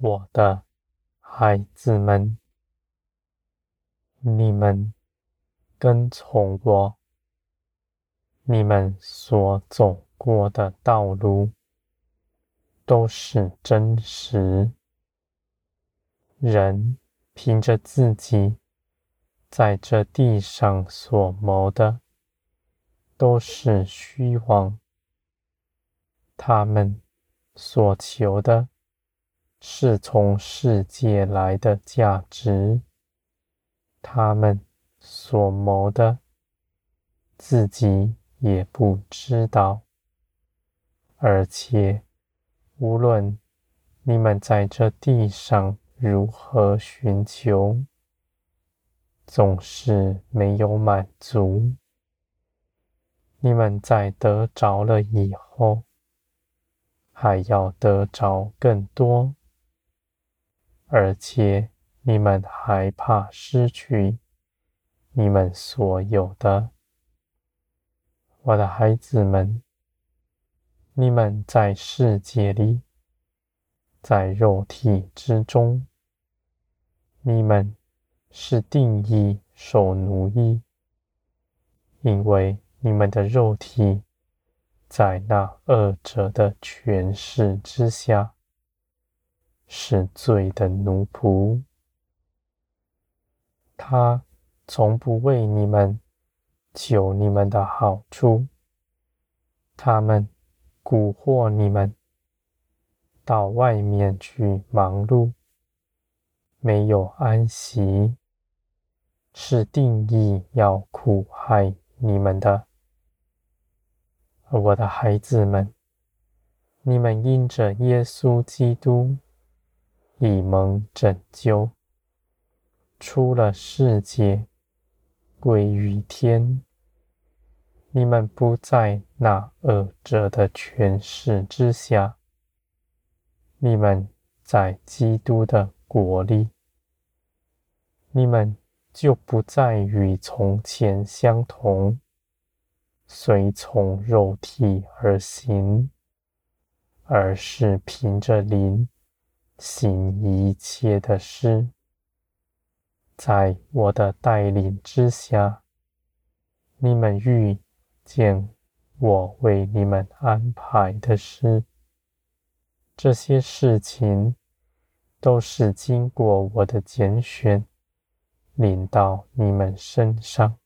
我的孩子们，你们跟从我，你们所走过的道路都是真实。人凭着自己在这地上所谋的，都是虚妄。他们所求的，是从世界来的价值，他们所谋的，自己也不知道。而且，无论你们在这地上如何寻求，总是没有满足。你们在得着了以后，还要得着更多。而且你们害怕失去你们所有的，我的孩子们，你们在世界里，在肉体之中，你们是定义受奴役，因为你们的肉体在那恶者的权势之下。是罪的奴仆，他从不为你们求你们的好处，他们蛊惑你们到外面去忙碌，没有安息，是定义要苦害你们的。我的孩子们，你们因着耶稣基督。以蒙拯救，出了世界，归于天。你们不在那恶者的权势之下，你们在基督的国里，你们就不再与从前相同，随从肉体而行，而是凭着灵。行一切的事，在我的带领之下，你们遇见我为你们安排的事。这些事情都是经过我的拣选，领到你们身上。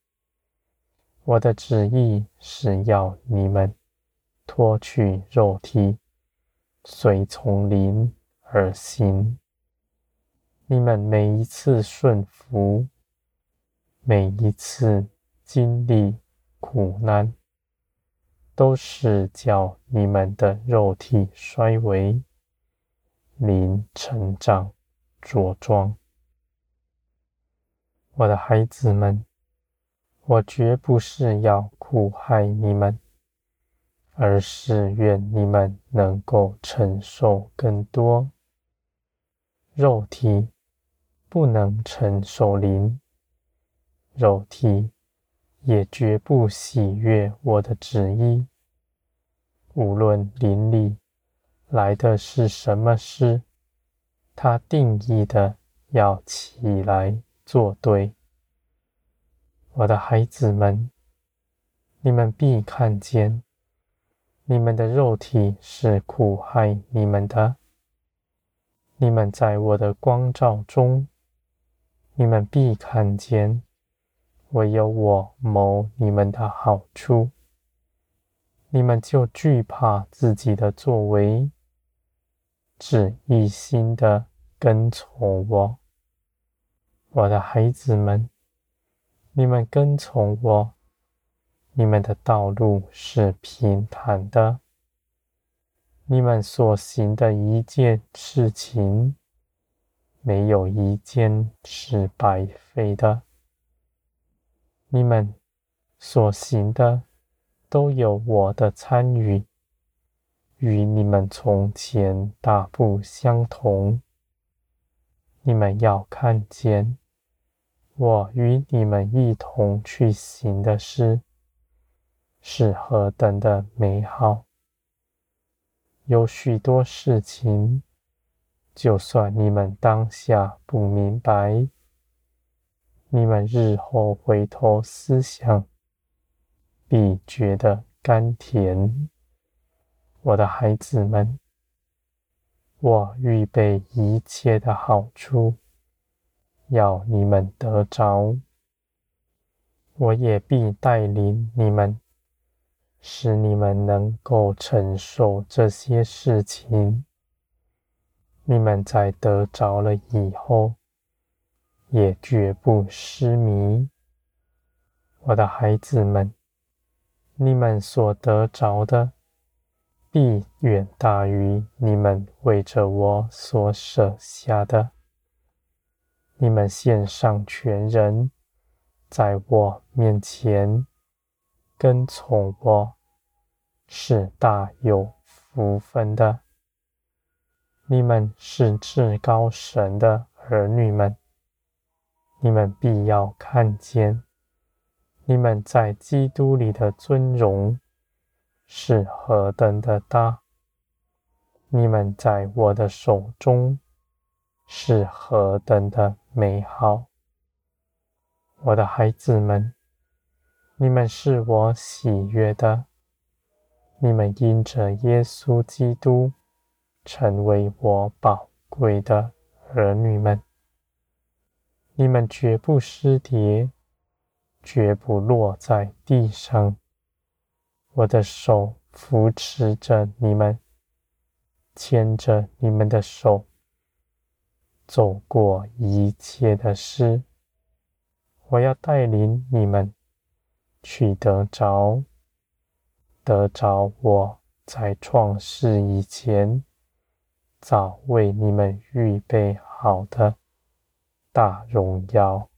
我的旨意是要你们脱去肉体，随从灵。而行，你们每一次顺服，每一次经历苦难，都是叫你们的肉体衰微，灵成长茁壮。我的孩子们，我绝不是要苦害你们。而是愿你们能够承受更多。肉体不能承受灵，肉体也绝不喜悦我的旨意。无论灵里来的是什么事，他定义的要起来作对。我的孩子们，你们必看见，你们的肉体是苦害你们的。你们在我的光照中，你们必看见，唯有我谋你们的好处，你们就惧怕自己的作为，只一心的跟从我。我的孩子们，你们跟从我，你们的道路是平坦的。你们所行的一件事情，没有一件是白费的。你们所行的都有我的参与，与你们从前大不相同。你们要看见我与你们一同去行的事，是何等的美好。有许多事情就算你们当下不明白，你们日后回头思想，必觉得甘甜。我的孩子们，我预备一切的好处，要你们得着。我也必带领你们，使你们能够承受这些事情。你们在得着了以后，也绝不失迷。我的孩子们，你们所得着的，必远大于你们为着我所舍下的。你们献上全人，在我面前跟从我，是大有福分的。你们是至高神的儿女们，你们必要看见，你们在基督里的尊荣是何等的大，你们在我的手中是何等的美好。我的孩子们，你们是我喜悦的，你们因着耶稣基督。成为我宝贵的儿女们，你们绝不失跌，绝不落在地上。我的手扶持着你们，牵着你们的手，走过一切的事。我要带领你们取得着，得着我在创世以前。早为你们预备好的大荣耀。